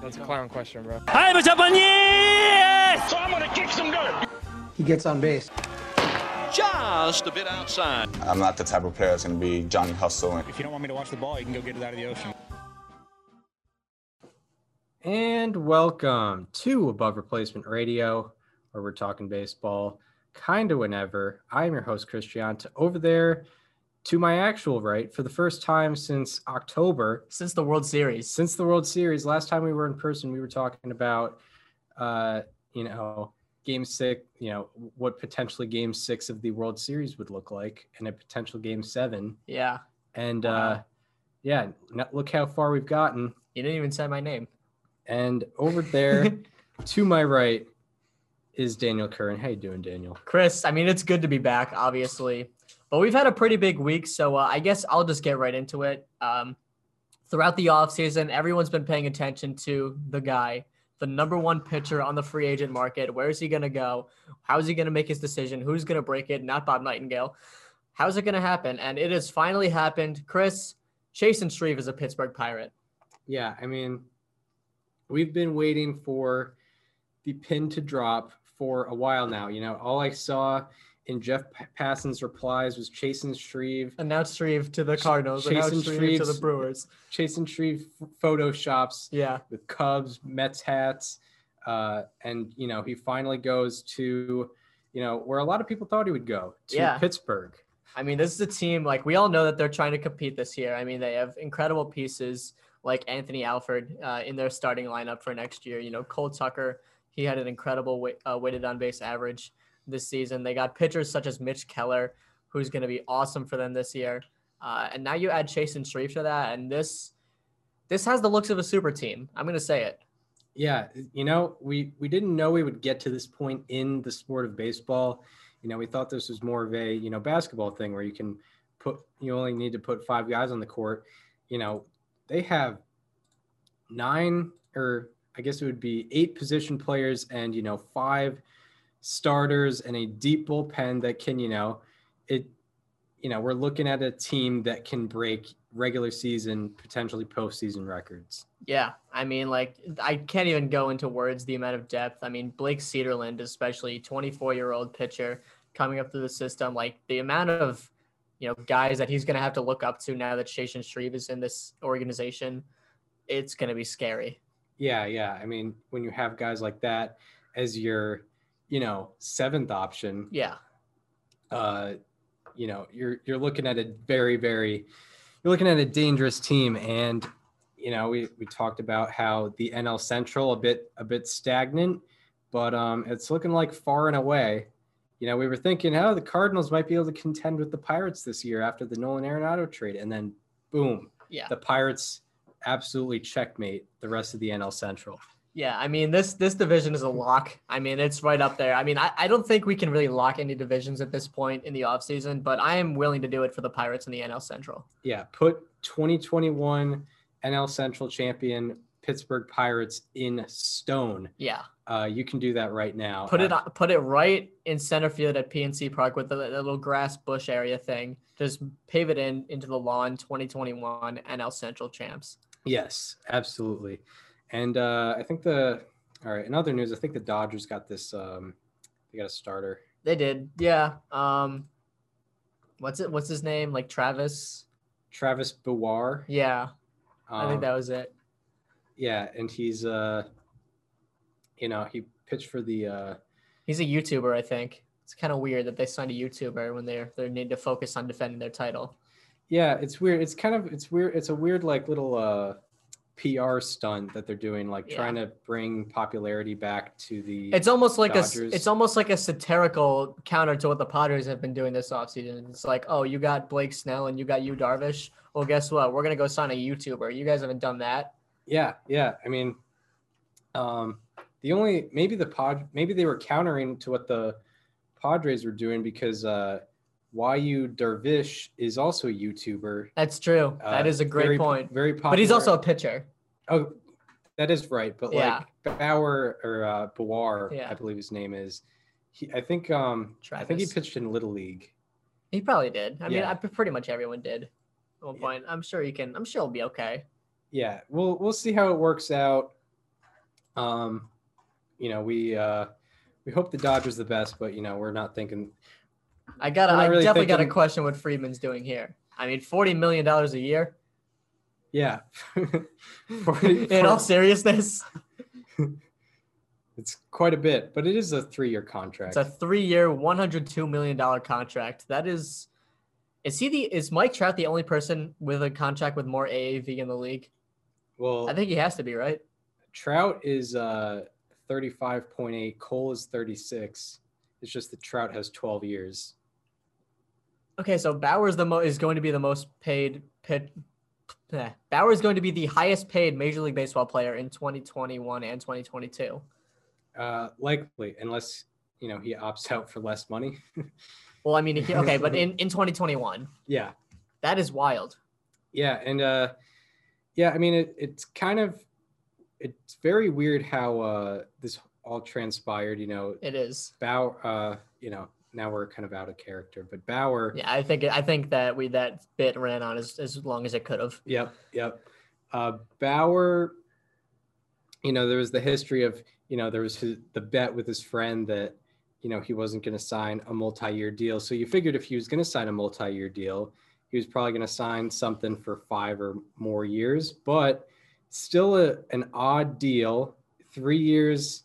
That's a clown question, bro. Hi, what's up on So I'm gonna kick some dirt. He gets on base. just a bit outside. I'm not the type of player that's going to be Johnny Hustle. If you don't want me to watch the ball, you can go get it out of the ocean. And welcome to Above Replacement Radio, where we're talking baseball kind of whenever. I'm your host, Christian. Over there to my actual right, for the first time since October, since the World Series. since the World Series, last time we were in person, we were talking about, uh, you know, game six, you know, what potentially game six of the World Series would look like and a potential game seven. Yeah, And Wow. uh, yeah, look how far we've gotten. you didn't even say my name. And over there to my right is Daniel Curran. How you doing, Daniel? Chris, I mean, it's good to be back, obviously, but we've had a pretty big week, so uh, I guess I'll just get right into it. Um, throughout the offseason, everyone's been paying attention to the guy, the number one pitcher on the free agent market. Where is he going to go? How is he going to make his decision? Who's going to break it? Not Bob Nightingale. How's it going to happen? And it has finally happened. Chris, Chasen Shreve is a Pittsburgh Pirate. Yeah, I mean, we've been waiting for the pin to drop for a while now. You know, all I saw in Jeff P- Passan's replies was Chasen Shreve. Announce Shreve to the Cardinals. Chasen Shreve to the Brewers. Chasen Shreve photoshops Yeah. with Cubs, Mets hats. Uh, and, you know, he finally goes to, you know, where a lot of people thought he would go to Yeah. Pittsburgh. I mean, this is a team like we all know that they're trying to compete this year. I mean, they have incredible pieces like Anthony Alford uh, in their starting lineup for next year. You know, Cole Tucker, he had an incredible weight, uh, weighted on base average this season. They got pitchers such as Mitch Keller, who's going to be awesome for them this year. Uh, and now you add Chasen Shreve to that, and this this has the looks of a super team. I'm going to say it. Yeah, you know, we we didn't know we would get to this point in the sport of baseball. You know, we thought this was more of a you know basketball thing where you can put you only need to put five guys on the court. You know, they have nine or I guess it would be eight position players and you know five starters and a deep bullpen that can you know it. You know, we're looking at a team that can break regular season, potentially postseason records. Yeah, I mean, like I can't even go into words the amount of depth. I mean, Blake Cederlind, especially 24 year old pitcher coming up through the system, like the amount of you know guys that he's going to have to look up to now that Chasen Shreve is in this organization, it's going to be scary. Yeah, yeah. I mean, when you have guys like that as your, you know, seventh option, Yeah, uh, you know, you're you're looking at a very, very you're looking at a dangerous team. And, you know, we we talked about how the NL Central a bit a bit stagnant, but um it's looking like far and away. You know, we were thinking, oh, the Cardinals might be able to contend with the Pirates this year after the Nolan Arenado trade, and then boom, yeah, the Pirates absolutely checkmate the rest of the NL Central. Yeah. I mean, this this division is a lock. I mean, it's right up there. I mean, I, I don't think we can really lock any divisions at this point in the offseason, but I am willing to do it for the Pirates in the NL Central. yeah, put 2021 NL Central champion Pittsburgh Pirates in stone. Yeah. Uh, you can do that right now. Put it Uh, put it right in center field at PNC Park with the, the little grass bush area thing. Just pave it in into the lawn. 2021 NL Central champs. Yes, absolutely. And uh, I think the all right. In other news, I think the Dodgers got this. Um, they got a starter. They did, yeah. Um, what's it? What's his name? Like Travis? Travis Bewar. Yeah, I think Um, that was it. Yeah, and he's uh, you know, he pitched for the uh, He's a YouTuber, I think. It's kind of weird that they signed a YouTuber when they're they need to focus on defending their title. Yeah, it's weird. It's kind of it's weird. It's a weird like little uh PR stunt that they're doing, like Yeah. trying to bring popularity back to the. It's almost like a Dodgers. it's almost like a satirical counter to what the Padres have been doing this offseason. It's like, oh, you got Blake Snell and you got Yu Darvish. Well, guess what? We're gonna go sign a YouTuber. You guys haven't done that. yeah, yeah. I mean, um, the only maybe the pod maybe they were countering to what the Padres were doing because uh, Yu Darvish is also a YouTuber. That's true. Uh, that is a great very, point. Very popular. But he's also a pitcher. oh, that is right. But Yeah. like Bauer or uh, Bawar, Yeah. I believe his name is. He, I think um, I think he pitched in Little League. He probably did. I mean, I, pretty much everyone did at one Yeah. point. I'm sure he can. I'm sure he'll be okay. Yeah, we'll we'll see how it works out. Um, you know, we uh, we hope the Dodgers the best, but you know, we're not thinking. I got. I really definitely got a question what Friedman's doing here. I mean, forty million dollars a year. Yeah, 40 In all seriousness, it's quite a bit, but it is a three-year contract. it's a three-year, one hundred two million dollar contract. That is. Is he the? Is Mike Trout the only person with a contract with more AAV in the league? well, I think he has to be, right? Trout is uh, thirty-five point eight. Cole is thirty-six. It's just that Trout has twelve years. Okay, so Bauer is the mo- is going to be the most paid pit. eh, Bauer is going to be the highest paid Major League Baseball player in 2021 and 2022. Uh, likely, unless you know he opts out for less money. Well, I mean, he- okay, but in, in 2021, yeah, that is wild. yeah, and uh, yeah. I mean, it, it's kind of it's very weird how uh, this all transpired. You know, It is. Bauer. Uh, you know, now we're kind of out of character, but Bauer. Yeah, I think I think that we that bit ran on as, as long as it could have. Yep, yep. Uh, Bauer, you know, there was the history of, you know, there was his, the bet with his friend that, you know, he wasn't going to sign a multi-year deal. So you figured if he was going to sign a multi-year deal, he was probably going to sign something for five or more years, but still a, an odd deal. Three years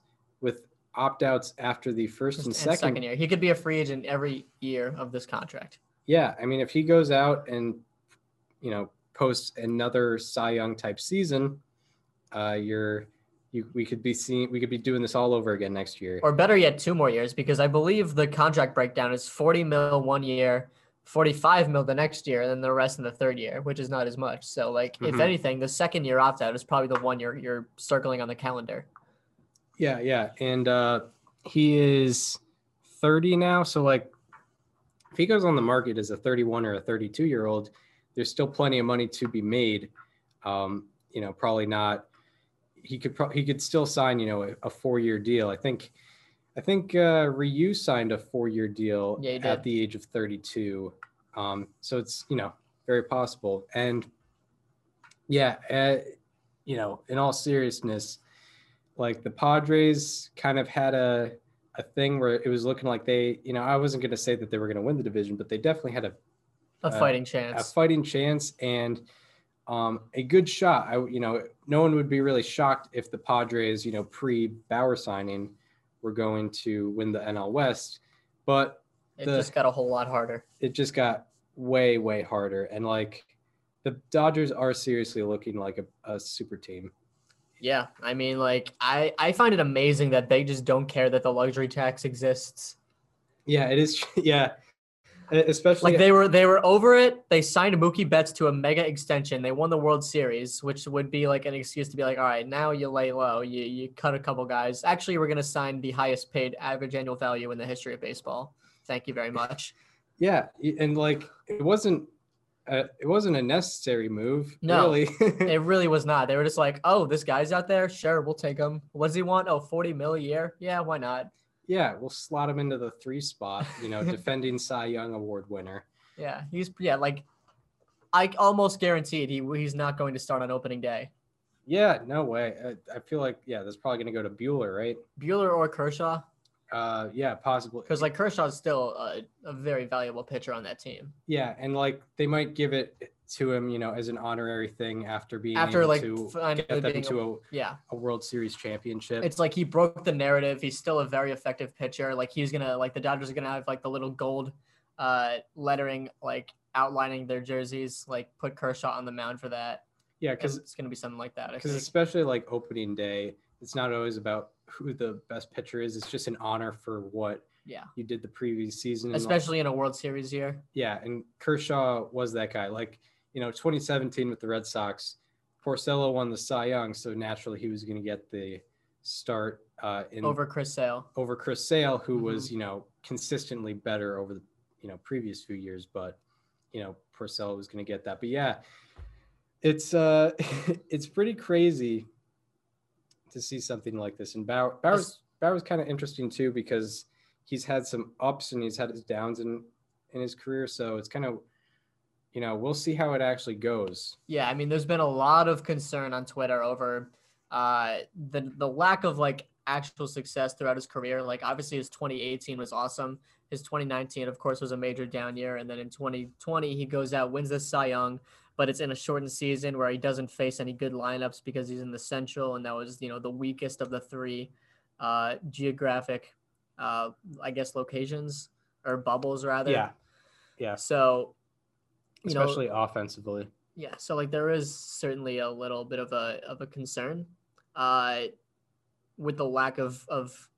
with opt-outs after the first and second. second year, he could be a free agent every year of this contract. Yeah, I mean, if he goes out and you know posts another Cy Young type season, uh, you're you we could be seeing we could be doing this all over again next year. Or better yet, two more years because I believe the contract breakdown is 40 mil one year, 45 mil the next year, and then the rest in the third year, which is not as much. So, like, if Mhm. anything, the second year opt out is probably the one you're you're circling on the calendar. Yeah, yeah, and uh, he is thirty now, so like if he goes on the market as a thirty-one or a thirty-two year old, there's still plenty of money to be made. Um, you know, probably not. He could pro- he could still sign you know a, a four-year deal. I think. I think uh, Ryu signed a four-year deal Yeah, at the age of 32. Um, so it's you know very possible. And yeah, uh, you know, in all seriousness, like the Padres kind of had a a thing where it was looking like they, you know, I wasn't going to say that they were going to win the division, but they definitely had a A fighting a chance. fighting chance and um, a good shot. I, you know, no one would be really shocked if the Padres, you know, pre Bauer signing, were going to win the NL West, but it the- just got a whole lot harder. it just got way, way harder. And like the Dodgers are seriously looking like a, a super team. Yeah, I mean, like, I I find it amazing that they just don't care that the luxury tax exists. Yeah, it is. Yeah, especially Like they were they were over it. They signed Mookie Betts to a mega extension. They won the World Series, which would be like an excuse to be like, all right, now you lay low. You you cut a couple guys. Actually, we're gonna sign the highest paid average annual value in the history of baseball. Thank you very much. Yeah, and like it wasn't uh, it wasn't a necessary move. No. really. It really was not. They were just like, oh, this guy's out there. Sure, we'll take him. What does he want? Oh, 40 mil a year. Yeah, why not? yeah, we'll slot him into the three spot. You know, defending Cy Young Award winner. Yeah, he's yeah like. I almost guaranteed he he's not going to start on opening day. Yeah, no way. I, I feel like yeah, that's probably gonna go to Buehler, right? Buehler or Kershaw, Uh, yeah, possibly. because like Kershaw's still a, a very valuable pitcher on that team. Yeah, and like they might give it to him, you know, as an honorary thing after being After, able like, to finally get them to a, Yeah, a World Series championship. it's like he broke the narrative. He's still a very effective pitcher. Like he's gonna like the Dodgers are gonna have like the little gold uh lettering like outlining their jerseys. Like put Kershaw on the mound for that. yeah, because it's gonna be something like that. Because especially like opening day, it's not always about who the best pitcher is. It's just an honor for what Yeah, you did the previous season. and, like, especially in a World Series year. yeah, and Kershaw was that guy. Like you know, 2017 with the Red Sox, Porcello won the Cy Young, so naturally he was going to get the start uh, in over Chris Sale. over Chris Sale, who Mm-hmm. was you know consistently better over the you know previous few years, but you know Porcello was going to get that. But yeah, it's uh it's pretty crazy to see something like this. And Bauer Bauer's Bauer's kind of interesting too because he's had some ups and he's had his downs in in his career. So it's kind of you know we'll see how it actually goes. Yeah, I mean, there's been a lot of concern on Twitter over uh, the the lack of like actual success throughout his career. Like obviously his 2018 was awesome. His 2019, of course, was a major down year, and then in 2020 he goes out, wins the Cy Young, but it's in a shortened season where he doesn't face any good lineups because he's in the Central, and that was you know the weakest of the three uh, geographic, uh, I guess, locations or bubbles rather. Yeah. Yeah. So, you Especially know, offensively. yeah. So like there is certainly a little bit of a of a concern, uh, with the lack of of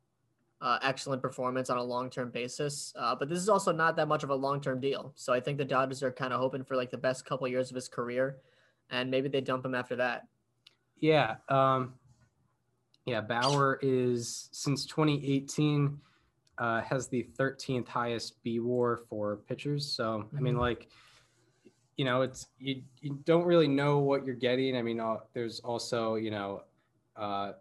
uh, excellent performance on a long term basis. Uh, but this is also not that much of a long term deal. So I think the Dodgers are kind of hoping for like the best couple years of his career, and maybe they dump him after that. Yeah. Um, yeah. Bauer is since 2018 uh, has the 13th highest B WAR for pitchers. So I mean, Mhm. like, you know, it's you you don't really know what you're getting. I mean, uh, there's also you know, uh,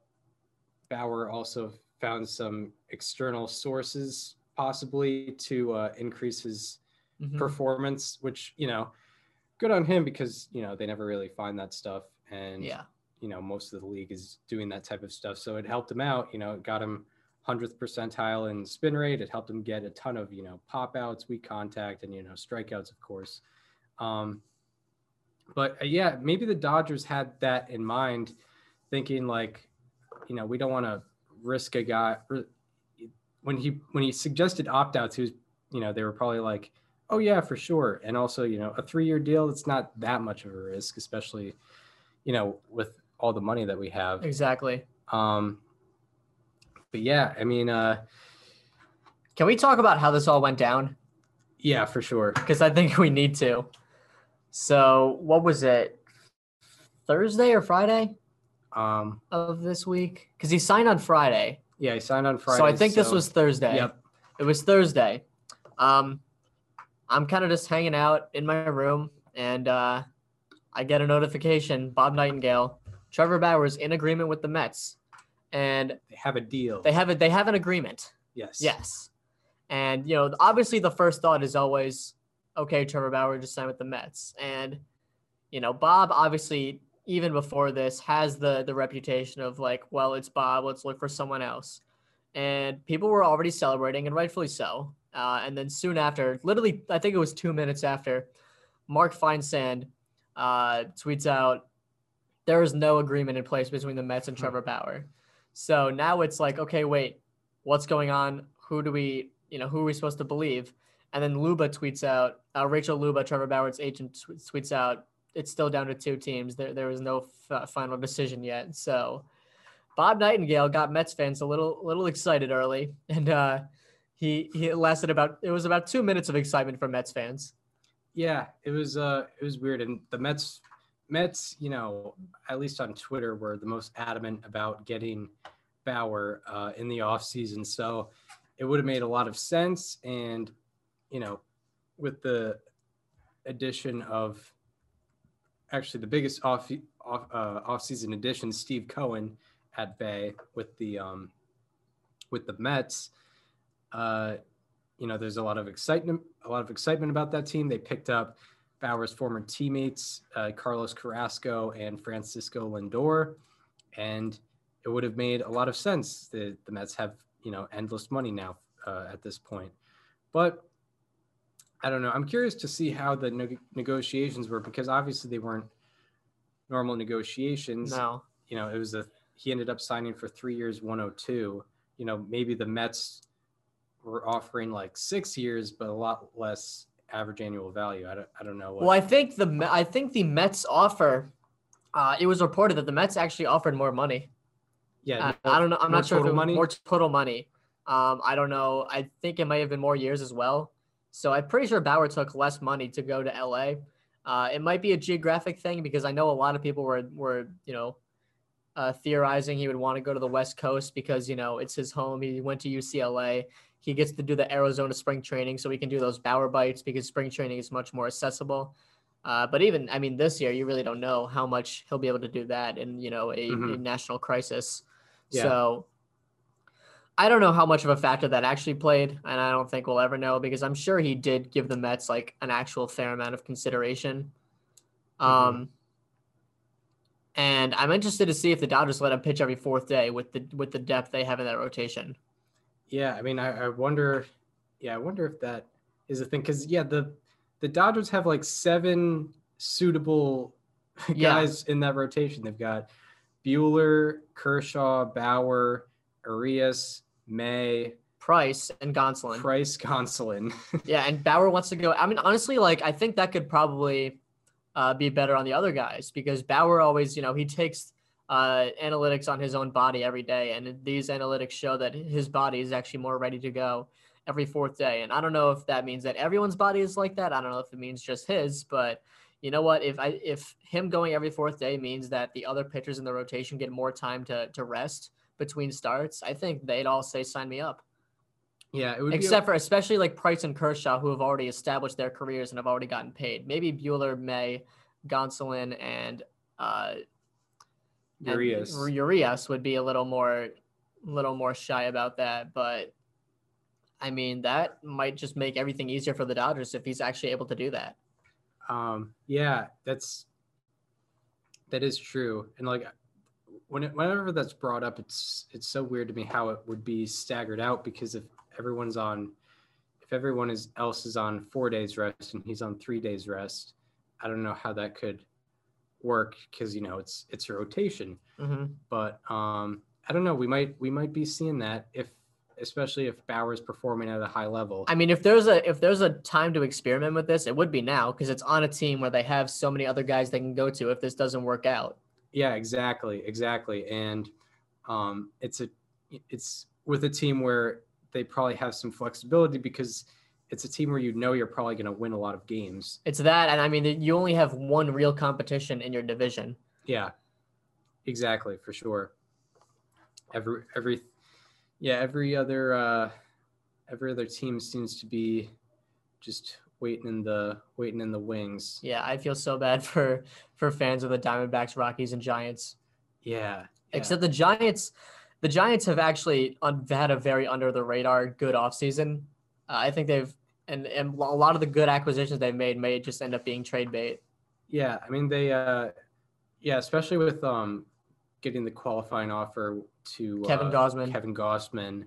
Bauer also found some external sources possibly to uh, increase his Mhm. performance, which you know, good on him because you know they never really find that stuff, and Yeah. you know most of the league is doing that type of stuff, so it helped him out. You know, it got him hundredth percentile in spin rate. It helped him get a ton of you know pop outs, weak contact, and you know strikeouts, of course. Um, but uh, yeah, maybe the Dodgers had that in mind, thinking like, you know, we don't want to risk a guy. When he when he suggested opt outs, he was, you know, they were probably like, oh yeah, for sure. And also, you know, a three year deal, it's not that much of a risk, especially, you know, with all the money that we have. Exactly. Um, but yeah, I mean, uh, Can we talk about how this all went down? yeah, for sure. Because I think we need to. So what was it? Thursday or Friday Um, of this week? Because he signed on Friday. Yeah, he signed on Friday. so I think this was Thursday. Yep. It was Thursday. Um, I'm kind of just hanging out in my room, and uh, I get a notification. Bob Nightingale, Trevor Bauer's in agreement with the Mets, and They have a deal. they have it. They have an agreement. yes. Yes. And you know, obviously the first thought is always, okay, Trevor Bauer just signed with the Mets. And, you know, Bob obviously, even before this, has the the reputation of like, well, it's Bob, let's look for someone else. And people were already celebrating, and rightfully so. Uh, and then soon after, literally, I think it was two minutes after, Mark Feinsand uh, tweets out, there is no agreement in place between the Mets and Trevor Bauer. So now it's like, okay, wait, what's going on? Who do we, you know, who are we supposed to believe? And then Luba tweets out, uh, Rachel Luba, Trevor Bauer's agent, tweets out, it's still down to two teams. There, there was no f- final decision yet. So Bob Nightingale got Mets fans a little, little excited early, and uh, he he lasted about it was about two minutes of excitement for Mets fans. Yeah, it was uh it was weird and the Mets Mets, you know, at least on Twitter were the most adamant about getting Bauer uh in the offseason. So it would have made a lot of sense and you know, with the addition of actually the biggest off off uh off-season addition Steve Cohen at Bay with the um with the Mets uh you know, there's a lot of excitement, a lot of excitement about that team. They picked up Bauer's former teammates, uh, Carlos Carrasco and Francisco Lindor, and it would have made a lot of sense. The the Mets have you know endless money now uh, at this point, but I don't know. I'm curious to see how the neg- negotiations were because obviously they weren't normal negotiations No, you know, it was a he ended up signing for three years, 102. You know, maybe the Mets were offering like six years, but a lot less average annual value. I don't, I don't know. What, well, I think the I think the Mets offer. Uh, it was reported that the Mets actually offered more money. yeah, I, I don't know. I'm not sure if it total was money? more total money. Um, I don't know. I think it might have been more years as well. So I'm pretty sure Bauer took less money to go to LA. Uh, it might be a geographic thing because I know a lot of people were were you know uh, theorizing he would want to go to the West Coast because you know it's his home. He went to UCLA. He gets to do the Arizona spring training, so he can do those Bauer bites because spring training is much more accessible. Uh, but even, I mean, this year you really don't know how much he'll be able to do that in you know a, a Mhm. national crisis. Yeah. So I don't know how much of a factor that actually played, and I don't think we'll ever know because I'm sure he did give the Mets like an actual fair amount of consideration. Mhm. Um, And I'm interested to see if the Dodgers let him pitch every fourth day with the with the depth they have in that rotation. Yeah, I mean, I, I wonder. Yeah, I wonder if that is a thing because yeah, the the Dodgers have like seven suitable Yeah. guys in that rotation. They've got Buehler, Kershaw, Bauer, Urias, May, Price and Gonsolin. Price, Gonsolin. Yeah, and Bauer wants to go. I mean, honestly, like I think that could probably uh, be better on the other guys because Bauer always, you know, he takes uh, analytics on his own body every day, and these analytics show that his body is actually more ready to go every fourth day. And I don't know if that means that everyone's body is like that. I don't know if it means just his, but you know what? If I if him going every fourth day means that the other pitchers in the rotation get more time to to rest between starts, I think they'd all say sign me up. yeah, it would Except for especially like Price and Kershaw, who have already established their careers and have already gotten paid. Maybe Buehler, May, Gonsolin, and uh, be and Urias. Urias would be a little more, little more shy about that. But I mean, that might just make everything easier for the Dodgers if he's actually able to do that. Um, yeah, that's that is true. And like when it, whenever that's brought up, it's it's so weird to me how it would be staggered out because if everyone's on, if everyone is else is on four days rest and he's on three days rest, I don't know how that could work because you know it's it's a rotation. hmm But um, I don't know. We might we might be seeing that if especially if Bauer's performing at a high level. I mean, if there's a if there's a time to experiment with this, it would be now because it's on a team where they have so many other guys they can go to if this doesn't work out. Yeah, exactly, exactly. And um, it's a it's with a team where they probably have some flexibility because it's a team where you know you're probably going to win a lot of games. It's that, and I mean, you only have one real competition in your division. Yeah, exactly, for sure. Every every yeah, every other uh, every other team seems to be just waiting in the waiting in the wings. Yeah, I feel so bad for for fans of the Diamondbacks, Rockies, and Giants. Yeah, yeah. Except the Giants, the Giants have actually had a very under the radar good offseason. Uh, I think they've and and a lot of the good acquisitions they've made may just end up being trade bait. Yeah, I mean they uh yeah, especially with um getting the qualifying offer to Kevin uh, Gausman. Kevin Gausman.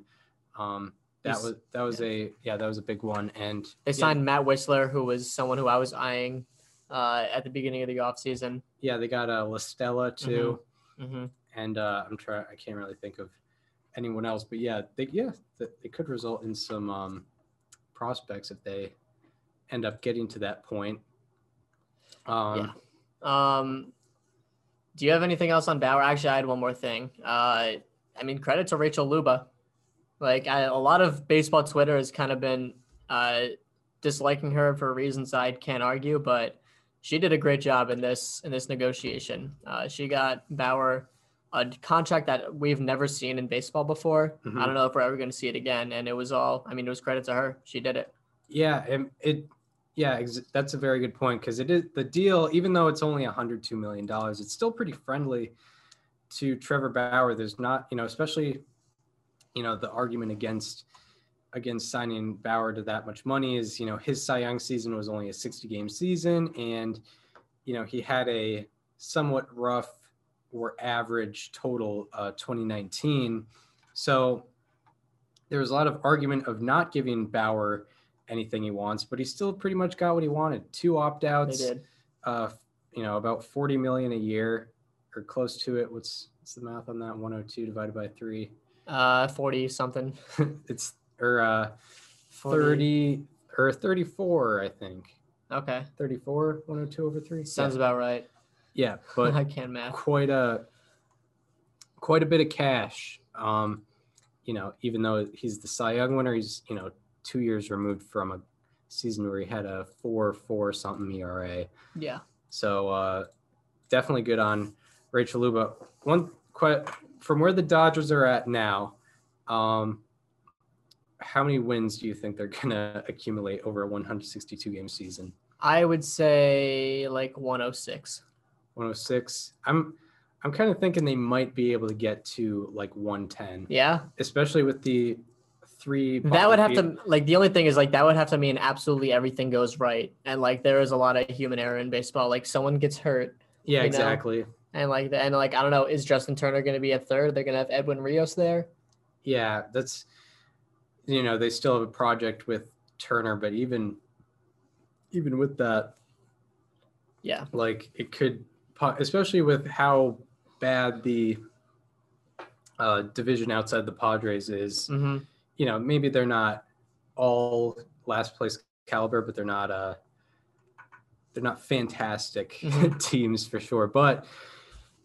Um that was that was a yeah, that was a big one and They yeah, signed Matt Wisler, who was someone who I was eyeing uh, at the beginning of the offseason. yeah, they got uh La Stella too Mm-hmm. and uh I'm trying I can't really think of anyone else but yeah, they yeah, th- they could result in some um prospects if they end up getting to that point. Um Yeah. Um, do you have anything else on Bauer? Actually, I had one more thing. Uh, I mean, credit to Rachel Luba. Like I, a lot of baseball Twitter has kind of been uh, disliking her for reasons I can't argue, but she did a great job in this in this negotiation. Uh, she got Bauer a contract that we've never seen in baseball before. Mhm. I don't know if we're ever going to see it again. And it was all. I mean, it was credit to her. She did it. Yeah, and it yeah, ex- that's a very good point because it is the deal. Even though it's only 102 million dollars, it's still pretty friendly to Trevor Bauer. There's not, you know, especially you know the argument against against signing Bauer to that much money is, you know, his Cy Young season was only a 60 game season, and you know he had a somewhat rough or average total uh, 2019. So there was a lot of argument of not giving Bauer anything he wants, but he still pretty much got what he wanted. Two opt outs, uh, you know, about 40 million a year or close to it. What's, what's the math on that? 102 divided by three. Uh, forty something. it's, or uh, 40. 30 or 34, I think. Okay, 34, 102 over three. sounds yeah. about right. yeah, but I can't math. quite a, quite a bit of cash. Um, you know, even though he's the Cy Young winner, he's, you know, two years removed from a season where he had a four, four something ERA. Yeah. So uh, definitely good on Rachel Luba. One que- from where the Dodgers are at now, um, how many wins do you think they're gonna accumulate over a 162 game season? I would say like 106. 106. I'm I'm kind of thinking they might be able to get to like 110, Yeah. especially with the three. That would have to like the only thing is like that would have to mean absolutely everything goes right and like there is a lot of human error in baseball like someone gets hurt Yeah, you know, exactly. And like the, and like I don't know, is Justin Turner going to be a third? They're going to have Edwin Rios there. Yeah, that's you know they still have a project with Turner, but even even with that, Yeah. like it could, especially with how bad the uh, division outside the Padres is. hmm You know, maybe they're not all last place caliber, but they're not uh they're not fantastic Mhm. teams for sure. But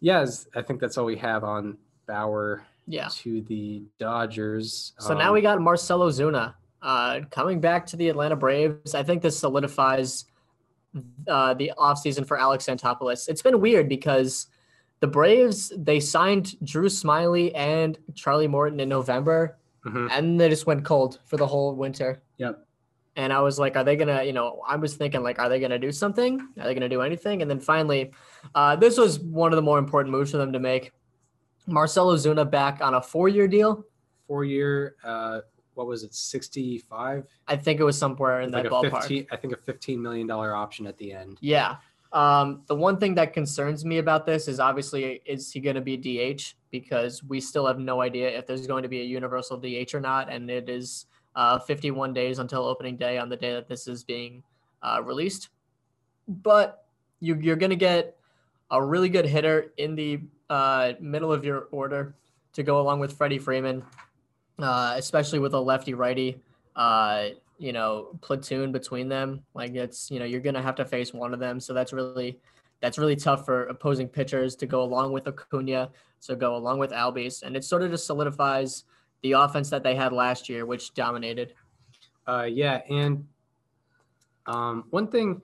yes, I think that's all we have on Bauer Yeah. to the Dodgers. So now Um, we got Marcell Ozuna uh, coming back to the Atlanta Braves. I think this solidifies uh, the offseason for Alex Anthopoulos. It's been weird because the Braves, they signed Drew Smyly and Charlie Morton in November, mhm. and they just went cold for the whole winter. Yep. And I was like, are they gonna, you know, I was thinking like, are they gonna do something? Are they gonna do anything? And then finally, uh, this was one of the more important moves for them to make. Marcell Ozuna back on a four-year deal. four year uh what was it 65 I think it was somewhere in like that ballpark. 15 i think a 15 million dollar option at the end Yeah. Um, the one thing that concerns me about this is obviously is he going to be DH because we still have no idea if there's going to be a universal DH or not, and it is uh, 51 days until opening day on the day that this is being uh, released. But you, you're going to get a really good hitter in the uh, middle of your order to go along with Freddie Freeman, uh, especially with a lefty righty. Uh, you know platoon between them like it's you know you're gonna have to face one of them so that's really that's really tough for opposing pitchers to go along with Acuna so go along with Albies and it sort of just solidifies the offense that they had last year which dominated. Uh yeah and um one thing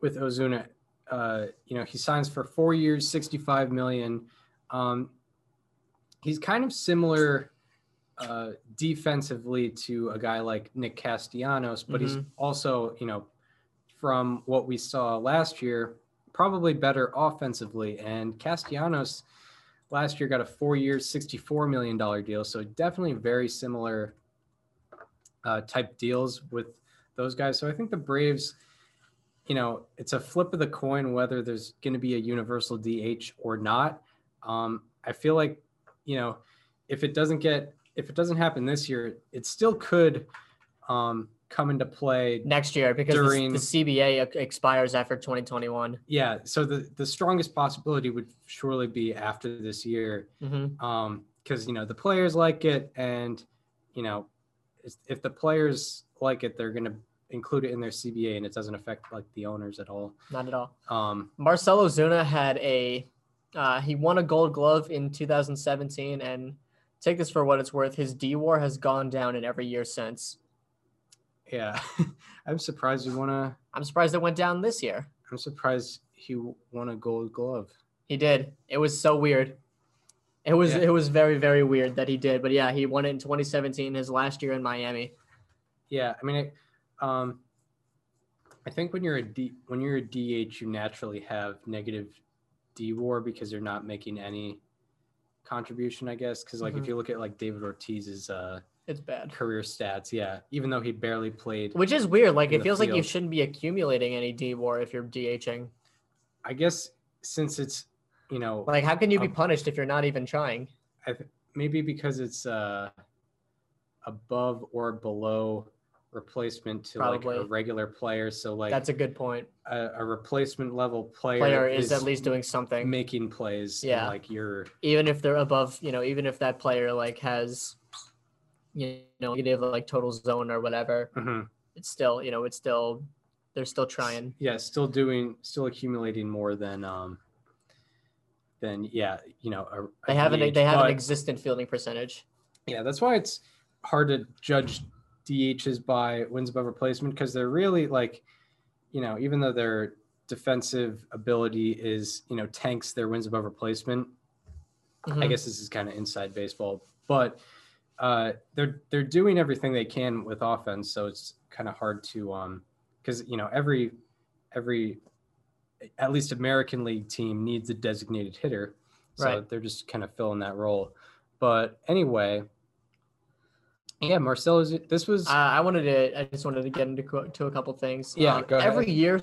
with ozuna uh you know he signs for four years 65 million. Um he's kind of similar uh defensively to a guy like nick castellanos but he's Mhm. also you know from what we saw last year probably better offensively. And castellanos last year got a four year 64 million dollar deal so definitely very similar uh, type deals with those guys. So I think the Braves, you know, it's a flip of the coin whether there's going to be a universal DH or not. Um, I feel like, you know, if it doesn't get, if it doesn't happen this year, it still could um, come into play. next year because the- During- the, CBA expires after 2021 Yeah. So the, the strongest possibility would surely be after this year. hmm um because you know the players like it and you know if- if the players like it they're going to include it in their cba and it doesn't affect like the owners at all not at all um Marcell Ozuna had a uh, he won a Gold Glove in 2017, and take this for what it's worth, his D WAR has gone down in every year since. Yeah i'm surprised he won a I'm surprised it went down this year. i'm surprised he won a gold glove He did. It was so weird. It was Yeah. it was very very weird that he did, but yeah, he won it in 2017, his last year in Miami. yeah i mean it, um i think when you're a d when you're a dh you naturally have negative d war because you're not making any contribution i guess because like Mhm. if you look at like david ortiz's uh It's bad. career stats. Yeah, even though he barely played, Which is weird. Like it feels like you shouldn't be accumulating any D WAR if you're DHing. I guess since it's you know Like how can you be Um, punished if you're not even trying? I th- maybe because it's uh above or below replacement to like a regular player. So like That's a good point. a, a replacement level player, Player is at least doing something. making plays. Yeah. like you're even if they're above, you know, even if that player like has, you know, negative like total zone or whatever, Mhm. it's still, you know, it's still, they're still trying. yeah still doing still accumulating more than um than yeah you know a, a They have an DH, they have an existent fielding percentage. Yeah, that's why it's hard to judge DHs by wins above replacement because they're really like, you know, even though their defensive ability is, you know, tanks their wins above replacement. I Mhm. guess this is kind of inside baseball, but uh, they're they're doing everything they can with offense, so it's kind of hard to um because you know every every at least American League team needs a designated hitter, so Right. they're just kind of filling that role. But anyway, yeah, Marcelo's. This was Uh, I wanted to, I just wanted to get into co- to a couple things. Yeah, Um, go ahead. Every year,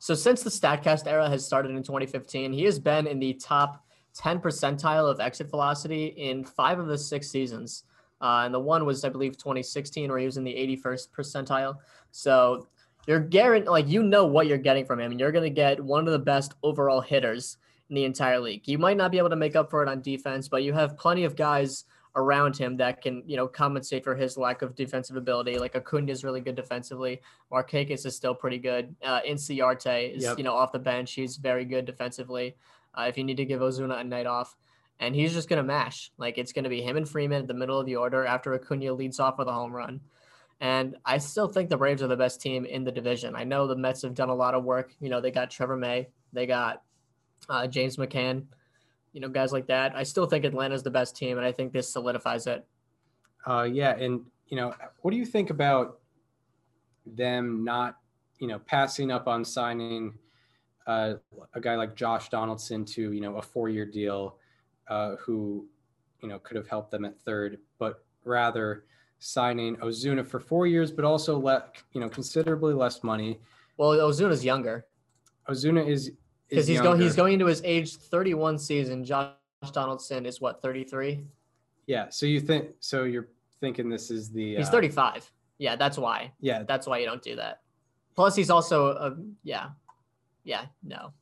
So since the Statcast era has started in 2015, he has been in the top 10 percentile of exit velocity in five of the six seasons. Uh, and the one was, I believe, 2016, where he was in the 81st percentile. So you're guaranteed, like, you know what you're getting from him. And you're going to get one of the best overall hitters in the entire league. You might not be able to make up for it on defense, but you have plenty of guys around him that can, you know, compensate for his lack of defensive ability. Like Acuna is really good defensively. Markakis is still pretty good. Uh, Inciarte is, Yep. you know, off the bench. He's very good defensively. Uh, if you need to give Ozuna a night off, and he's just gonna mash. Like it's gonna be him and Freeman at the middle of the order after Acuna leads off with a home run. And I still think the Braves are the best team in the division. I know the Mets have done a lot of work. You know, they got Trevor May, they got uh, James McCann, you know, guys like that. I still think Atlanta's the best team, and I think this solidifies it. Uh, yeah, and you know, what do you think about them not, you know, passing up on signing uh, a guy like Josh Donaldson to, you know, a four-year deal, uh, who, you know, could have helped them at third, but rather signing Ozuna for four years, but also let, you know, considerably less money. Well, Ozuna's younger Ozuna is because he's going. He's going into his age 31 season. Josh Donaldson is what 33. Yeah. So you think? So you're thinking this is the? He's uh, 35. Yeah, that's why. Yeah. That's why you don't do that. Plus, he's also a yeah, yeah. No.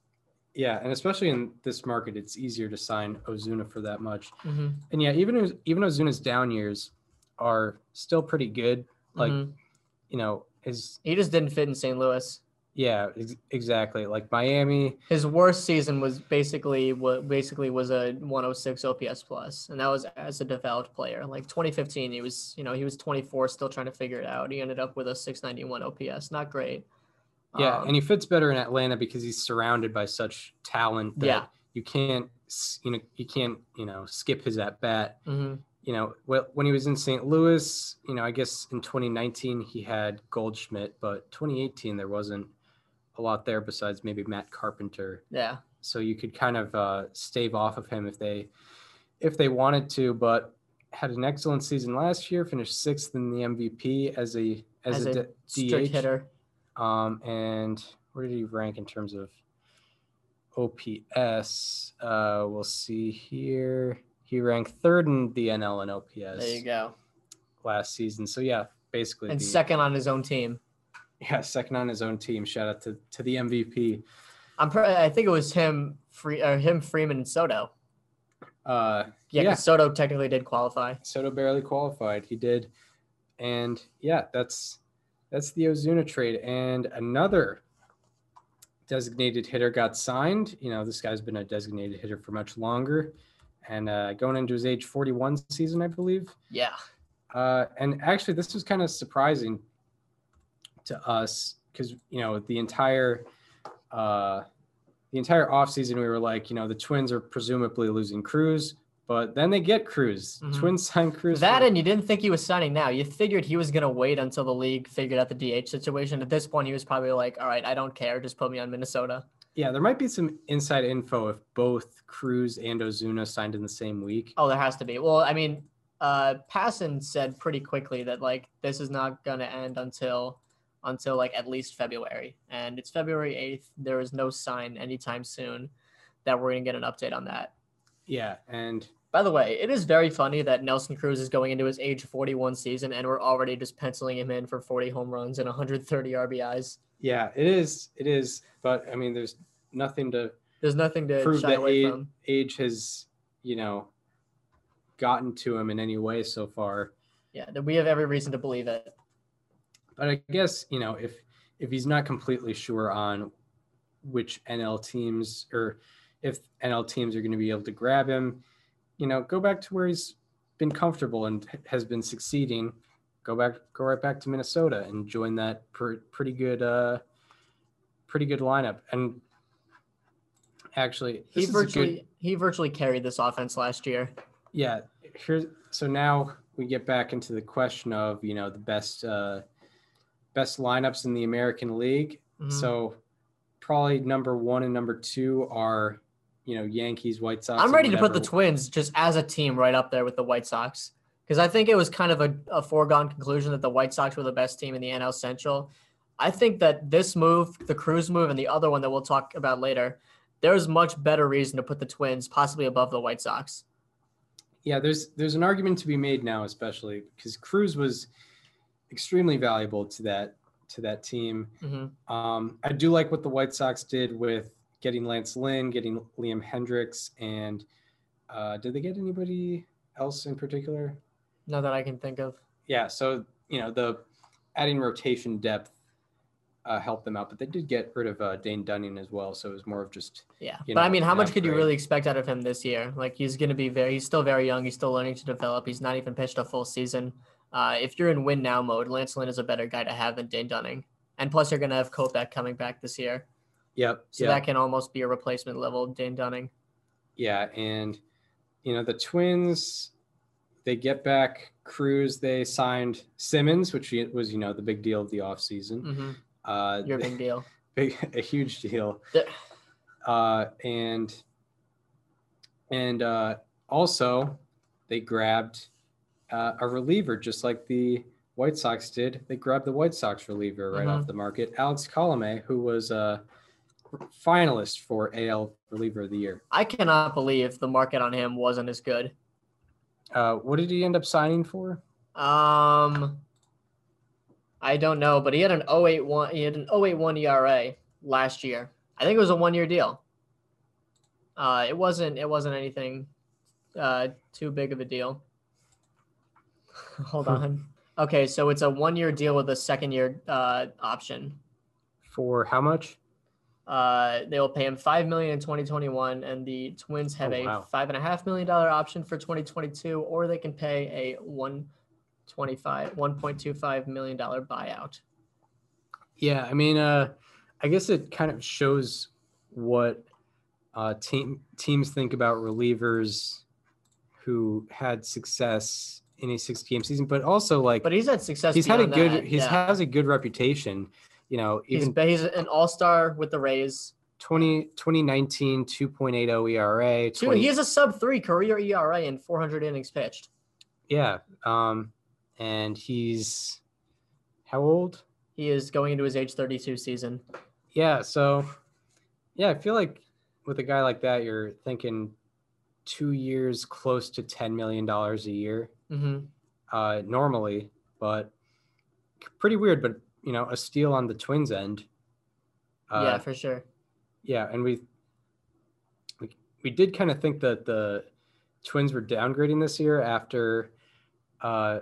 Yeah, and especially in this market, it's easier to sign Ozuna for that much. Mhm, And yeah, even even Ozuna's down years are still pretty good. Like mhm. you know, his he just didn't fit in St. Louis. yeah, ex- exactly. Like Miami, His worst season was basically what basically was a 106 OPS plus, and that was as a developed player. Like 2015, he was you know he was 24, still trying to figure it out. He ended up with a 691 OPS, not great. Yeah, Um, and he fits better in Atlanta because he's surrounded by such talent that Yeah. you can't you know you can't you know skip his at bat. mhm. You know, when he was in St. Louis, you know, I guess in 2019 he had Goldschmidt, but 2018 there wasn't a lot there besides maybe Matt Carpenter. yeah, so you could kind of uh, stave off of him if they if they wanted to but had an excellent season last year finished sixth in the mvp as a as, as a, a DH. hitter. Um and where did he rank in terms of ops uh we'll see here he ranked third in the nl in ops There you go. last season so yeah basically And the- second on his own team. yeah second on his own team shout out to to the mvp I'm. Pre- I think it was him, free, or him, Freeman, and Soto. uh Yeah, Yeah. Soto technically did qualify. Soto barely qualified. He did. And yeah, that's that's the Ozuna trade. And another designated hitter got signed. You know, this guy's been a designated hitter for much longer. And uh, going into his age 41 season, I believe. Yeah. Uh, and actually, this was kind of surprising to us because you know the entire uh, the entire offseason we were like, you know, the Twins are presumably losing Cruz, but then they get Cruz. Mhm. Twins sign Cruz. That and you didn't think he was signing now. You figured he was gonna wait until the league figured out the DH situation. At this point, he was probably like, "All right, I don't care. Just put me on Minnesota." yeah, there might be some inside info if both Cruz and Ozuna signed in the same week. Oh, there has to be. Well, I mean, uh, Passan said pretty quickly that like this is not gonna end until until like at least February, and it's February eighth. There is no sign anytime soon that we're gonna get an update on that. Yeah, and By the way, it is very funny that Nelson Cruz is going into his age 41 season and we're already just penciling him in for 40 home runs and 130 RBIs. yeah, it is. It is. But I mean, there's nothing to There's nothing to prove that age, age has, you know, gotten to him in any way so far. Yeah, that we have every reason to believe it. But I guess you know if if he's not completely sure on which NL teams or if NL teams are going to be able to grab him, you know, go back to where he's been comfortable and has been succeeding. Go back, go right back to Minnesota and join that pr- pretty good, uh, pretty good lineup. And actually, He this is a virtually good, he virtually carried this offense last year. yeah. Here's so now we get back into the question of you know the best uh, best lineups in the American League. Mhm. So probably number one and number two are, you know, Yankees, White Sox. I'm ready to put the Twins just as a team right up there with the White Sox because I think it was kind of a, a foregone conclusion that the White Sox were the best team in the NL Central. I think that this move, the Cruz move, and the other one that we'll talk about later, there's much better reason to put the Twins possibly above the White Sox. Yeah, there's there's an argument to be made now, especially because Cruz was extremely valuable to that to that team. Mm-hmm. Um, I do like what the White Sox did with getting Lance Lynn, getting Liam Hendriks, and uh, did they get anybody else in particular? Not that I can think of. Yeah, so you know the adding rotation depth uh, helped them out, but they did get rid of uh, Dane Dunning as well, so it was more of just Yeah, you but I mean, how much could you really expect out of him this year? Like he's going to be very, he's still very young. He's still learning to develop. He's not even pitched a full season. Uh, if you're in win now mode, Lance Lynn is a better guy to have than Dane Dunning. And plus, you're going to have Kopech coming back this year, yep, so yeah, that can almost be a replacement level Dane Dunning. yeah, and you know the Twins, they get back Cruz. They signed Simmons, which was you know the big deal of the offseason. hmm Uh, You're big deal. big a huge deal. Uh, and and uh, also they grabbed uh, a reliever just like the White Sox did. They grabbed the White Sox reliever right Mhm. off the market, Alex Colome, who was a finalist for AL reliever of the year. I cannot believe the market on him wasn't as good. Uh, what did he end up signing for? Um, I don't know, but he had an 081 he had an 081 ERA last year. I think it was a one year deal. Uh, it wasn't it wasn't anything uh, too big of a deal. Hold on. Okay, so it's a one year deal with a second year uh, option. For how much? Uh, they will pay him five million in 2021, and the Twins have Oh, a wow. five and a half million dollar option for 2022, or they can pay a one twenty-five, 1.25 million dollar buyout. Yeah, I mean, uh, I guess it kind of shows what uh, team teams think about relievers who had success in a six game season, but also like But he's had success. he's had a good that, he's yeah. has a good reputation. You know, He's, even ba- he's an all star with the Rays. 20, 2019 2.80 ERA. Two, 20 he has a sub three career ERA in 400 innings pitched. yeah, um, and he's how old? He is going into his age 32 season. Yeah, so yeah, I feel like with a guy like that, you're thinking two years close to ten million dollars a year hmm uh, normally, but pretty weird. But you know, a steal on the Twins end. Uh, yeah, for sure. yeah, and we we, we did kind of think that the Twins were downgrading this year after uh,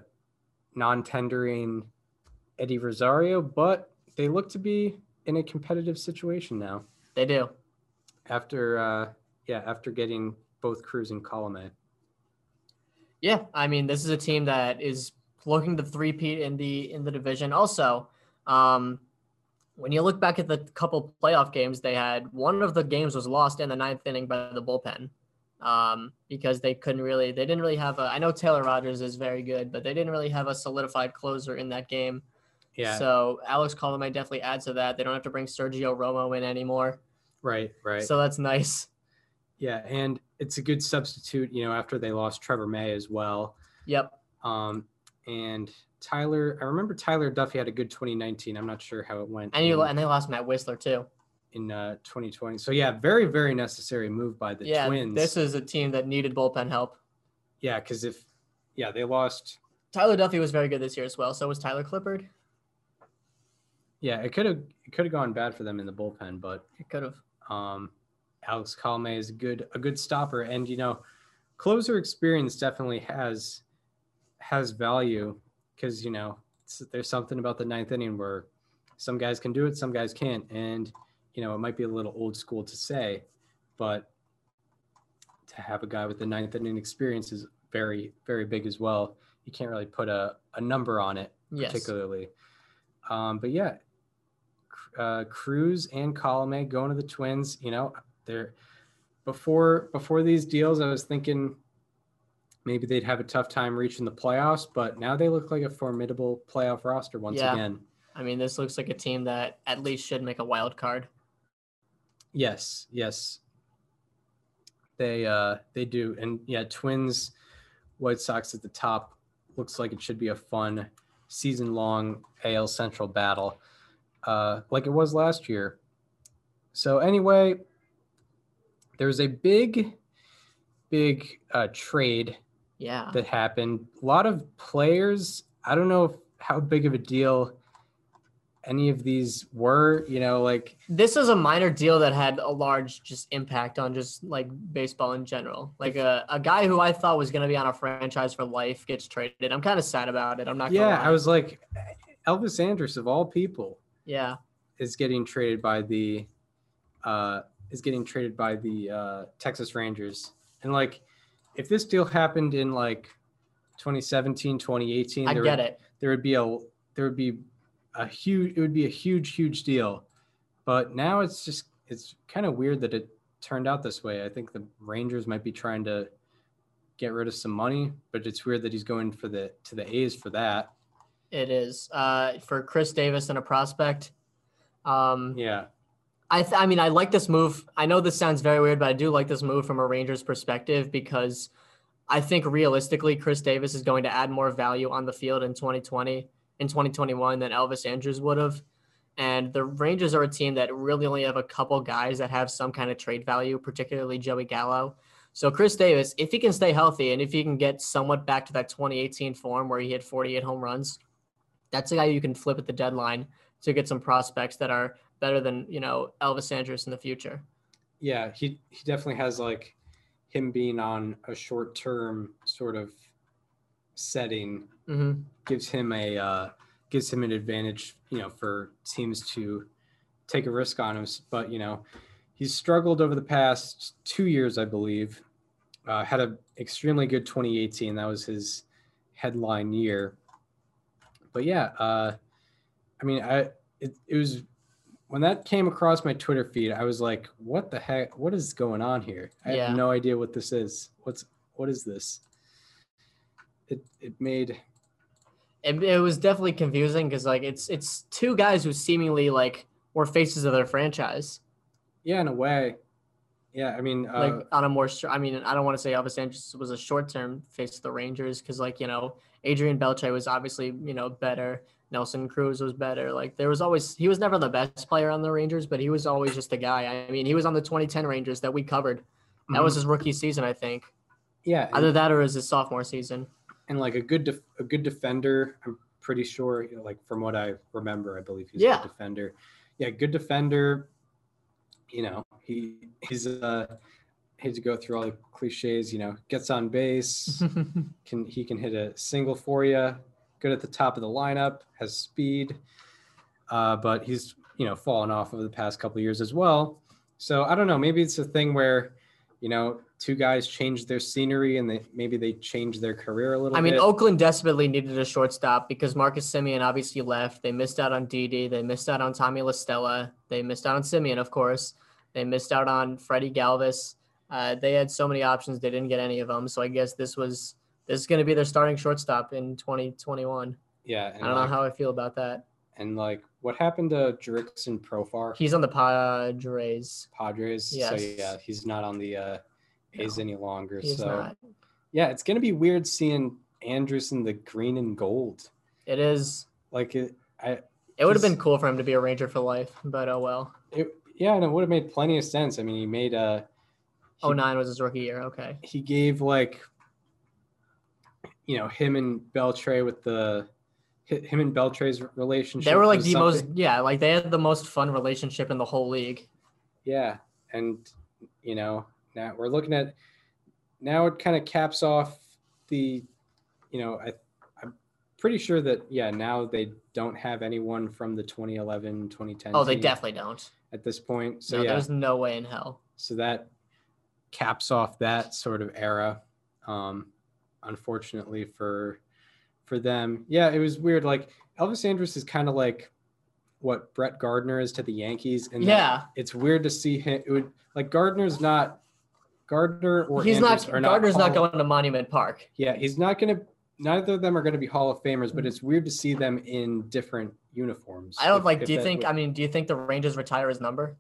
non-tendering Eddie Rosario, but they look to be in a competitive situation now They do. after uh, yeah after getting both Cruz and Colome. Yeah, I mean, this is a team that is looking to three-peat in the in the division. Also, um, when you look back at the couple playoff games they had, one of the games was lost in the ninth inning by the bullpen um, because they couldn't really, they didn't really have a. I know Taylor Rogers is very good, but they didn't really have a solidified closer in that game. Yeah, So Alex Colomé definitely adds to that. They don't have to bring Sergio Romo in anymore, right, right. so that's nice. yeah, and it's a good substitute. You know, after they lost Trevor May as well. Yep. Um, and Tyler, I remember Tyler Duffey had a good 2019. I'm not sure how it went. And you in- and they lost Matt Wisler too. in uh, 2020. So yeah, very very necessary move by the yeah, Twins. this is a team that needed bullpen help. yeah, because if yeah they lost, Tyler Duffey was very good this year as well. So was Tyler Clippard. yeah it could have it could have gone bad for them in the bullpen, but It could have. um, Alex Colome is a good a good stopper, and you know, closer experience definitely has has value because you know it's, there's something about the ninth inning where some guys can do it, some guys can't, and you know it might be a little old school to say, but to have a guy with the ninth inning experience is very very big as well. You can't really put a, a number on it Yes. particularly. Um, but yeah, uh, Cruz and Colome going to the Twins. You know, they're before before these deals. I was thinking maybe they'd have a tough time reaching the playoffs, but now they look like a formidable playoff roster once Yeah. again. I mean, this looks like a team that at least should make a wild card. Yes, yes. They uh they do. And yeah, Twins, White Sox at the top looks like it should be a fun season long AL Central battle. uh, like it was last year. So anyway, there's a big, big uh, trade Yeah. that happened. A lot of players. I don't know if, how big of a deal any of these were. You know, like this is a minor deal that had a large just impact on just like baseball in general. Like a, a guy who I thought was going to be on a franchise for life gets traded. I'm kind of sad about it. I'm not. Gonna yeah. I was like, Elvis Andrus of all people Yeah. is getting traded by the uh is getting traded by the uh Texas Rangers. And like if this deal happened in like 2017, 2018, I there get would, it. there would be a there would be a huge it would be a huge huge deal. But now it's just it's kind of weird that it turned out this way. I think the Rangers might be trying to get rid of some money, but it's weird that he's going for the to the A's for that. It is uh, for Chris Davis and a prospect. Um, Yeah. I, th- I mean, I like this move. I know this sounds very weird, but I do like this move from a Rangers perspective because I think realistically, Chris Davis is going to add more value on the field in 2020, in 2021 than Elvis Andrus would have. And the Rangers are a team that really only have a couple guys that have some kind of trade value, particularly Joey Gallo. So Chris Davis, if he can stay healthy and if he can get somewhat back to that 2018 form where he hit 48 home runs, that's a guy you can flip at the deadline to get some prospects that are better than you know Elvis Andrus in the future. yeah he he definitely has like him being on a short term sort of setting Mm-hmm. gives him a uh, gives him an advantage you know for teams to take a risk on him but you know he's struggled over the past two years i believe uh, had a extremely good 2018 that was his headline year but yeah uh, i mean i it, it was when that came across my Twitter feed, I was like, "What the heck? What is going on here? I Yeah. have no idea what this is. What's what is this?" It it made It, it was definitely confusing because like it's it's two guys who seemingly like were faces of their franchise. yeah, in a way, yeah. I mean, uh, Like on a more, I mean, I don't want to say Elvis Andrus was a short term face of the Rangers because like you know Adrian Beltre was obviously you know better. Nelson Cruz was better. Like there was always he was never the best player on the Rangers, but he was always just a guy. I mean, he was on the 2010 Rangers that we covered. That was mhm. his rookie season, I think. yeah, Either that or his sophomore season. and like a good def- a good defender. I'm pretty sure, you know, like from what I remember, I believe he's a good defender. Yeah, good defender. You know, he he's uh. Hate to go through all the cliches. You know, gets on base. can he can hit a single for you good at the top of the lineup has speed uh, but he's you know fallen off over the past couple years as well so i don't know maybe it's a thing where you know two guys changed their scenery and they maybe they changed their career a little I mean, bit Oakland desperately needed a shortstop because Marcus Semien obviously left. They missed out on Didi. They missed out on Tommy La Stella. They missed out on Semien, of course. They missed out on Freddie Galvis. Uh, they had so many options. They didn't get any of them. So I guess this was this is going to be their starting shortstop in 2021. yeah and I don't like, know how I feel about that. and like what happened to Jerickson Profar He's on the Padres. Padres so yeah he's not on the uh A's any longer He's so not. yeah it's gonna be weird seeing Andrus in the green and gold It is. like it I It would have been cool for him to be a Ranger for life, but oh well. It, yeah, and it would have made plenty of sense. I mean, he made a Oh nine was his rookie year. Okay. he gave like you know him and Beltre with the him and Beltre's relationship. They were like the most, yeah, like they had the most fun relationship in the whole league. yeah, and you know now we're looking at now it kind of caps off the you know I I'm pretty sure that yeah now they don't have anyone from the 2011 2010 Oh, they definitely don't. at this point. So no, yeah, there's no way in hell. so that caps off that sort of era um unfortunately for for them yeah it was weird like elvis andrus is kind of like what brett gardner is to the yankees and Yeah, it's weird to see him it would like gardner's not gardner or he's Andrus not. Gardner's not Hall- going to Monument Park. yeah he's not gonna neither of them are going to be hall of famers but it's weird to see them in different uniforms I don't if- like. if Do you think? would- I mean, do you think the Rangers retire his number?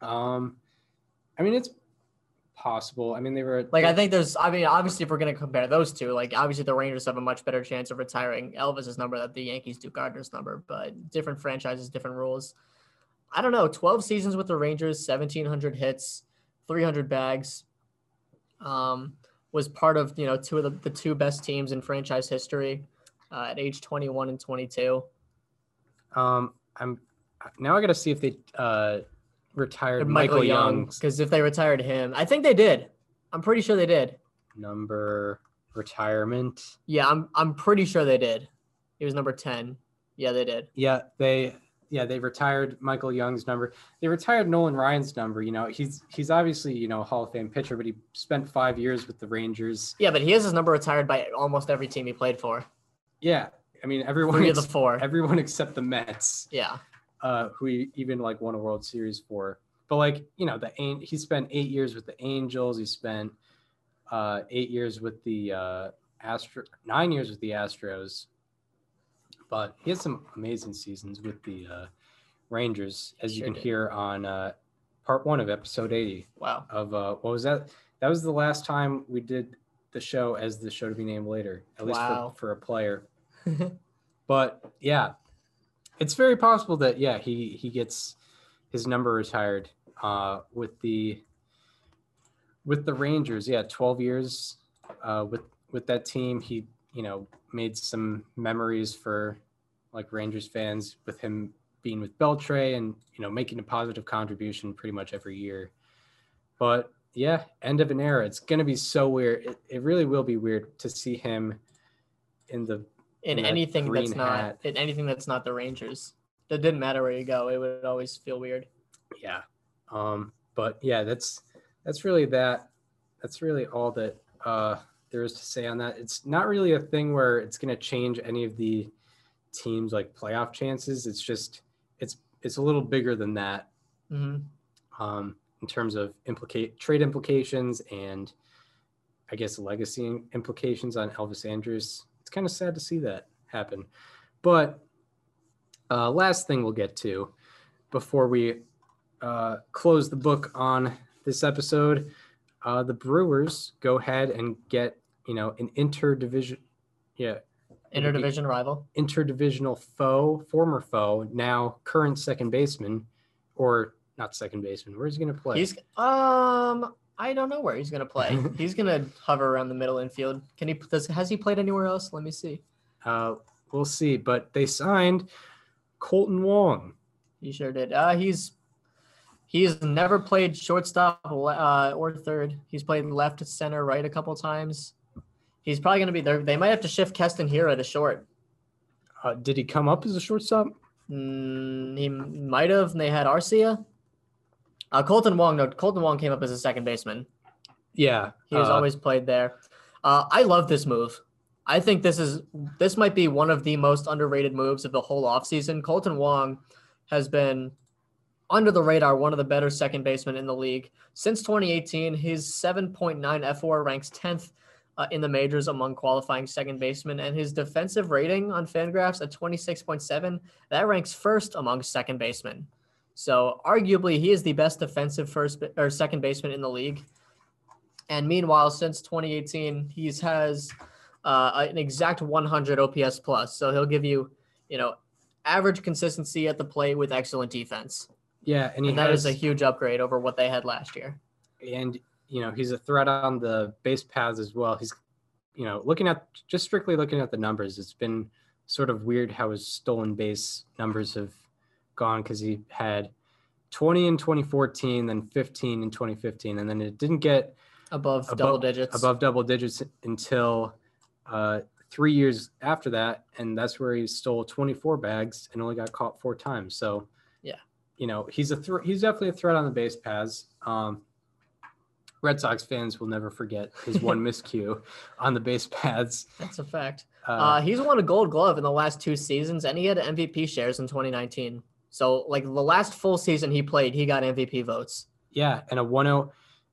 Um, I mean, it's possible. I mean, they were Like I think there's I mean obviously if we're gonna compare those two, like obviously the Rangers have a much better chance of retiring Elvis's number than the Yankees do Gardner's number, but different franchises, different rules. I don't know, 12 seasons with the Rangers, 1700 hits, 300 bags. Um, was part of you know two of the, the two best teams in franchise history uh, at age 21 and 22. Um, I'm now I got to see if they uh retired Michael, Michael, Young, because if they retired him, I think they did. I'm pretty sure they did. number retirement. Yeah, I'm I'm pretty sure they did. He was number 10. Yeah, they did. Yeah, they yeah they retired Michael Young's number. They retired Nolan Ryan's number. You know, he's he's obviously you know a Hall of Fame pitcher, but he spent five years with the Rangers. Yeah, but he has his number retired by almost every team he played for. Yeah, I mean everyone Three of the four. everyone except the Mets. Yeah. Uh, who he even like won a World Series for. But like you know, the he spent eight years with the Angels. He spent uh, eight years with the uh, Astro, nine years with the Astros. But he had some amazing seasons with the uh, Rangers, as you can did. hear on uh, part one of episode eighty Wow. of uh, what was that? That was the last time we did the show as the show to be named later, at least Wow. for, for a player. But yeah, it's very possible that yeah he he gets his number retired uh, with the with the Rangers. Yeah, twelve years uh, with with that team. He you know made some memories for like Rangers fans with him being with Beltre and you know making a positive contribution pretty much every year. But yeah, end of an era. It's gonna be so weird. It, it really will be weird to see him in the in anything that's not hat. in anything that's not the Rangers. It didn't matter where you go. It would always feel weird. yeah um but yeah that's that's really that that's really all that uh there is to say on that it's not really a thing where it's going to change any of the teams like playoff chances it's just it's it's a little bigger than that hmm um in terms of implicate trade implications and i guess legacy implications on elvis andrus it's kind of sad to see that happen but uh last thing we'll get to before we uh, close the book on this episode, uh, the Brewers go ahead and get you know an interdivision, yeah, Interdivision rival. interdivisional foe, former foe, now current second baseman, or not second baseman. Where's he going to play? He's um I don't know where he's gonna play. he's gonna hover around the middle infield. Can he does has he played anywhere else? Let me see. uh, we'll see. But they signed Kolten Wong. He sure did. Uh he's he's never played shortstop uh, or third. He's played left, center, right a couple times. He's probably gonna be there. They might have to shift Keston Hiura to short. Uh, did he come up as a shortstop? Mm, he might have. And they had Arcia. Uh, Kolten Wong. No, Kolten Wong came up as a second baseman. Yeah, He has uh, always played there. Uh, I love this move. I think this is this might be one of the most underrated moves of the whole offseason. Kolten Wong has been under the radar, one of the better second basemen in the league. Since 2018, his 7.9 fWAR ranks 10th uh, in the majors among qualifying second basemen, and his defensive rating on Fangraphs at 26.7 that ranks first among second basemen. So arguably, he is the best defensive first or second baseman in the league. And meanwhile, since 2018, he's has uh, an exact 100 OPS plus. So he'll give you, you know, average consistency at the plate with excellent defense. yeah, and he And that has is a huge upgrade over what they had last year. and you know he's a threat on the base paths as well. He's you know looking at just strictly looking at the numbers, it's been sort of weird how his stolen base numbers have gone because he had 20 in 2014, then 15 in 2015, and then it didn't get Above, Above- double digits. above double digits until uh, three years after that, and that's where he stole 24 bags and only got caught four times. So, Yeah. you know, he's a thr he's definitely a threat on the base paths. Um, Red Sox fans will never forget his one miscue on the base paths. That's a fact. Uh, Uh, he's won a gold glove in the last two seasons, and he had MVP shares in 2019. So, like the last full season he played, he got MVP votes. yeah, and a 10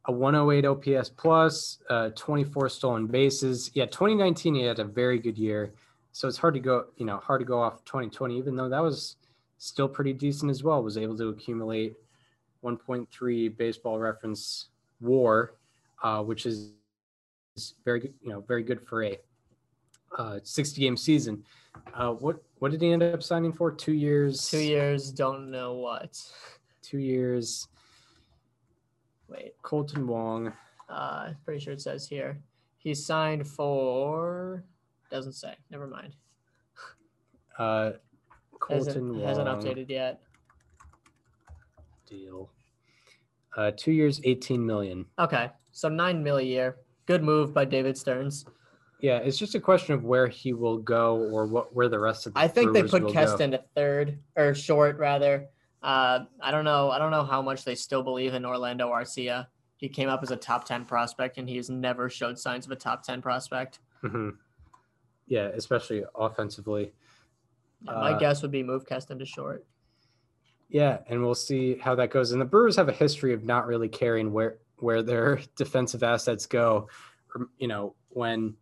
a 108 OPS plus, uh, 24 stolen bases. Yeah, 2019 he had a very good year. So it's hard to go, you know, hard to go off 2020, even though that was still pretty decent as well. Was able to accumulate 1.3 baseball reference WAR, uh, which is, very good, you know, very good for a uh, 60 game season. Uh, what what did he end up signing for? Two years. Two years, don't know what. Two years. Wait, Kolten Wong. uh, pretty sure it says here. He signed for. Doesn't say. Never mind. Uh, Kolten Hasn't, Wong hasn't updated yet. deal. Uh, two years, 18 million. Okay, so nine mil a year. Good move by David Stearns. Yeah, it's just a question of where he will go or what where the rest of the I think they Brewers put will go. Keston at third or short rather. Uh, I don't know. I don't know how much they still believe in Orlando Arcia. He came up as a top ten prospect, and he has never showed signs of a top ten prospect. Mhm. Yeah, especially offensively. My Uh, guess would be move Keston to short. Yeah, and we'll see how that goes. And the Brewers have a history of not really caring where where their defensive assets go. Or, You know, when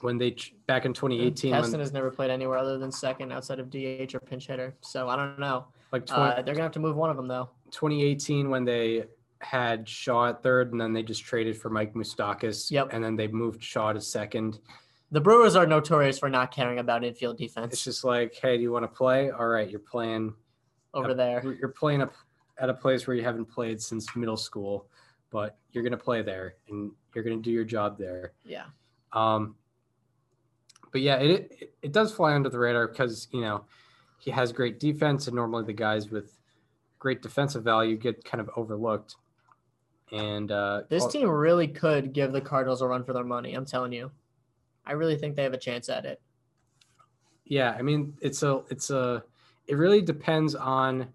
when they back in 2018, Keston when, has never played anywhere other than second outside of DH or pinch hitter. So I don't know. like 20, Uh, they're gonna have to move one of them though. 2018 when they had Shaw at third, and then they just traded for Mike Moustakas. Yep. And then they moved Shaw to second. The Brewers are notorious for not caring about infield defense It's just like, hey, do you want to play? All right, you're playing. over Yep. there. You're playing up at a place where you haven't played since middle school, but you're gonna play there, and you're gonna do your job there. Yeah. Um, but yeah, it, it it does fly under the radar because you know he has great defense, and normally the guys with great defensive value get kind of overlooked. And uh, This team really could give the Cardinals a run for their money. I'm telling you. I really think they have a chance at it. yeah, I mean it's a it's a it really depends on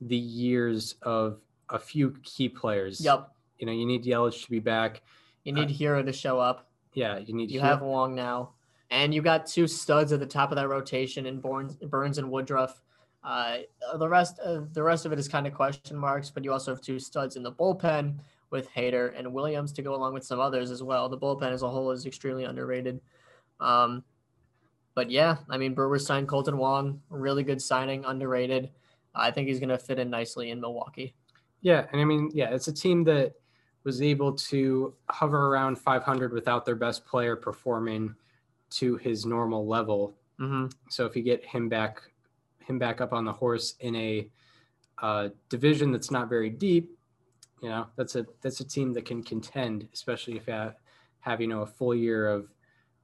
the years of a few key players. Yep. You know, you need Yelich to be back. You need Hiura to show up. Yeah, you need You Hiura- have Wong now, and you got two studs at the top of that rotation in Burnes, Burnes and Woodruff. Uh, the rest of the rest of it is kind of question marks, but you also have two studs in the bullpen with Hader and Williams to go along with some others as well. The bullpen as a whole is extremely underrated. Um, but yeah, I mean, Brewers signed Kolten Wong, really good signing, underrated. I think he's going to fit in nicely in Milwaukee. Yeah, and I mean, yeah, it's a team that was able to hover around 500 without their best player performing to his normal level. Mm-hmm. So if you get him back, him back up on the horse in a uh, division that's not very deep, you know, that's a that's a team that can contend, especially if you have, have you know a full year of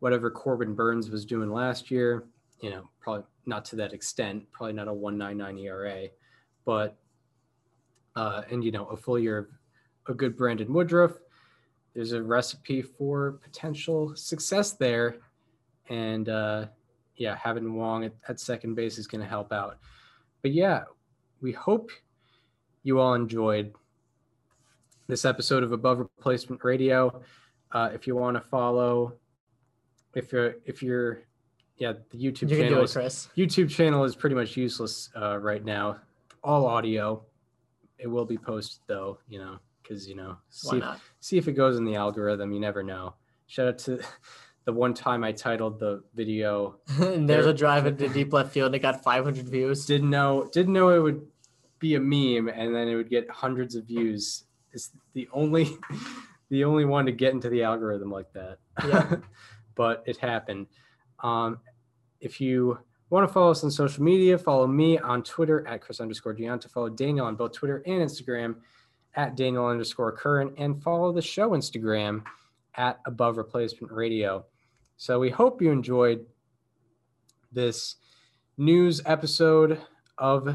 whatever Corbin Burnes was doing last year. You know, probably not to that extent, probably not a 1.99 ERA, but uh, and you know a full year of a good Brandon Woodruff. There's a recipe for potential success there, and uh, yeah, having Wong at, at second base is going to help out. But yeah, we hope you all enjoyed this episode of Above Replacement Radio. Uh, if you want to follow, if you're if you're yeah, the YouTube You can channel do it, is. YouTube channel is pretty much useless uh, right now. All audio. It will be posted though, you know, because you know, see if, see if it goes in the algorithm. You never know. Shout out to the one time I titled the video. and there's There- a drive into deep left field and it got 500 views. Didn't know didn't know it would be a meme and then it would get hundreds of views. It's the only the only one to get into the algorithm like that. Yeah. but it happened. Um, if you want to follow us on social media, follow me on Twitter at Chris underscore Gianta. Follow Daniel on both Twitter and Instagram at Daniel underscore Current, and follow the show Instagram at Above Replacement Radio. So we hope you enjoyed this news episode of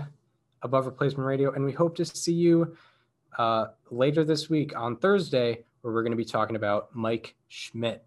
Above Replacement Radio, and we hope to see you uh, later this week on Thursday, where we're going to be talking about Mike Schmidt.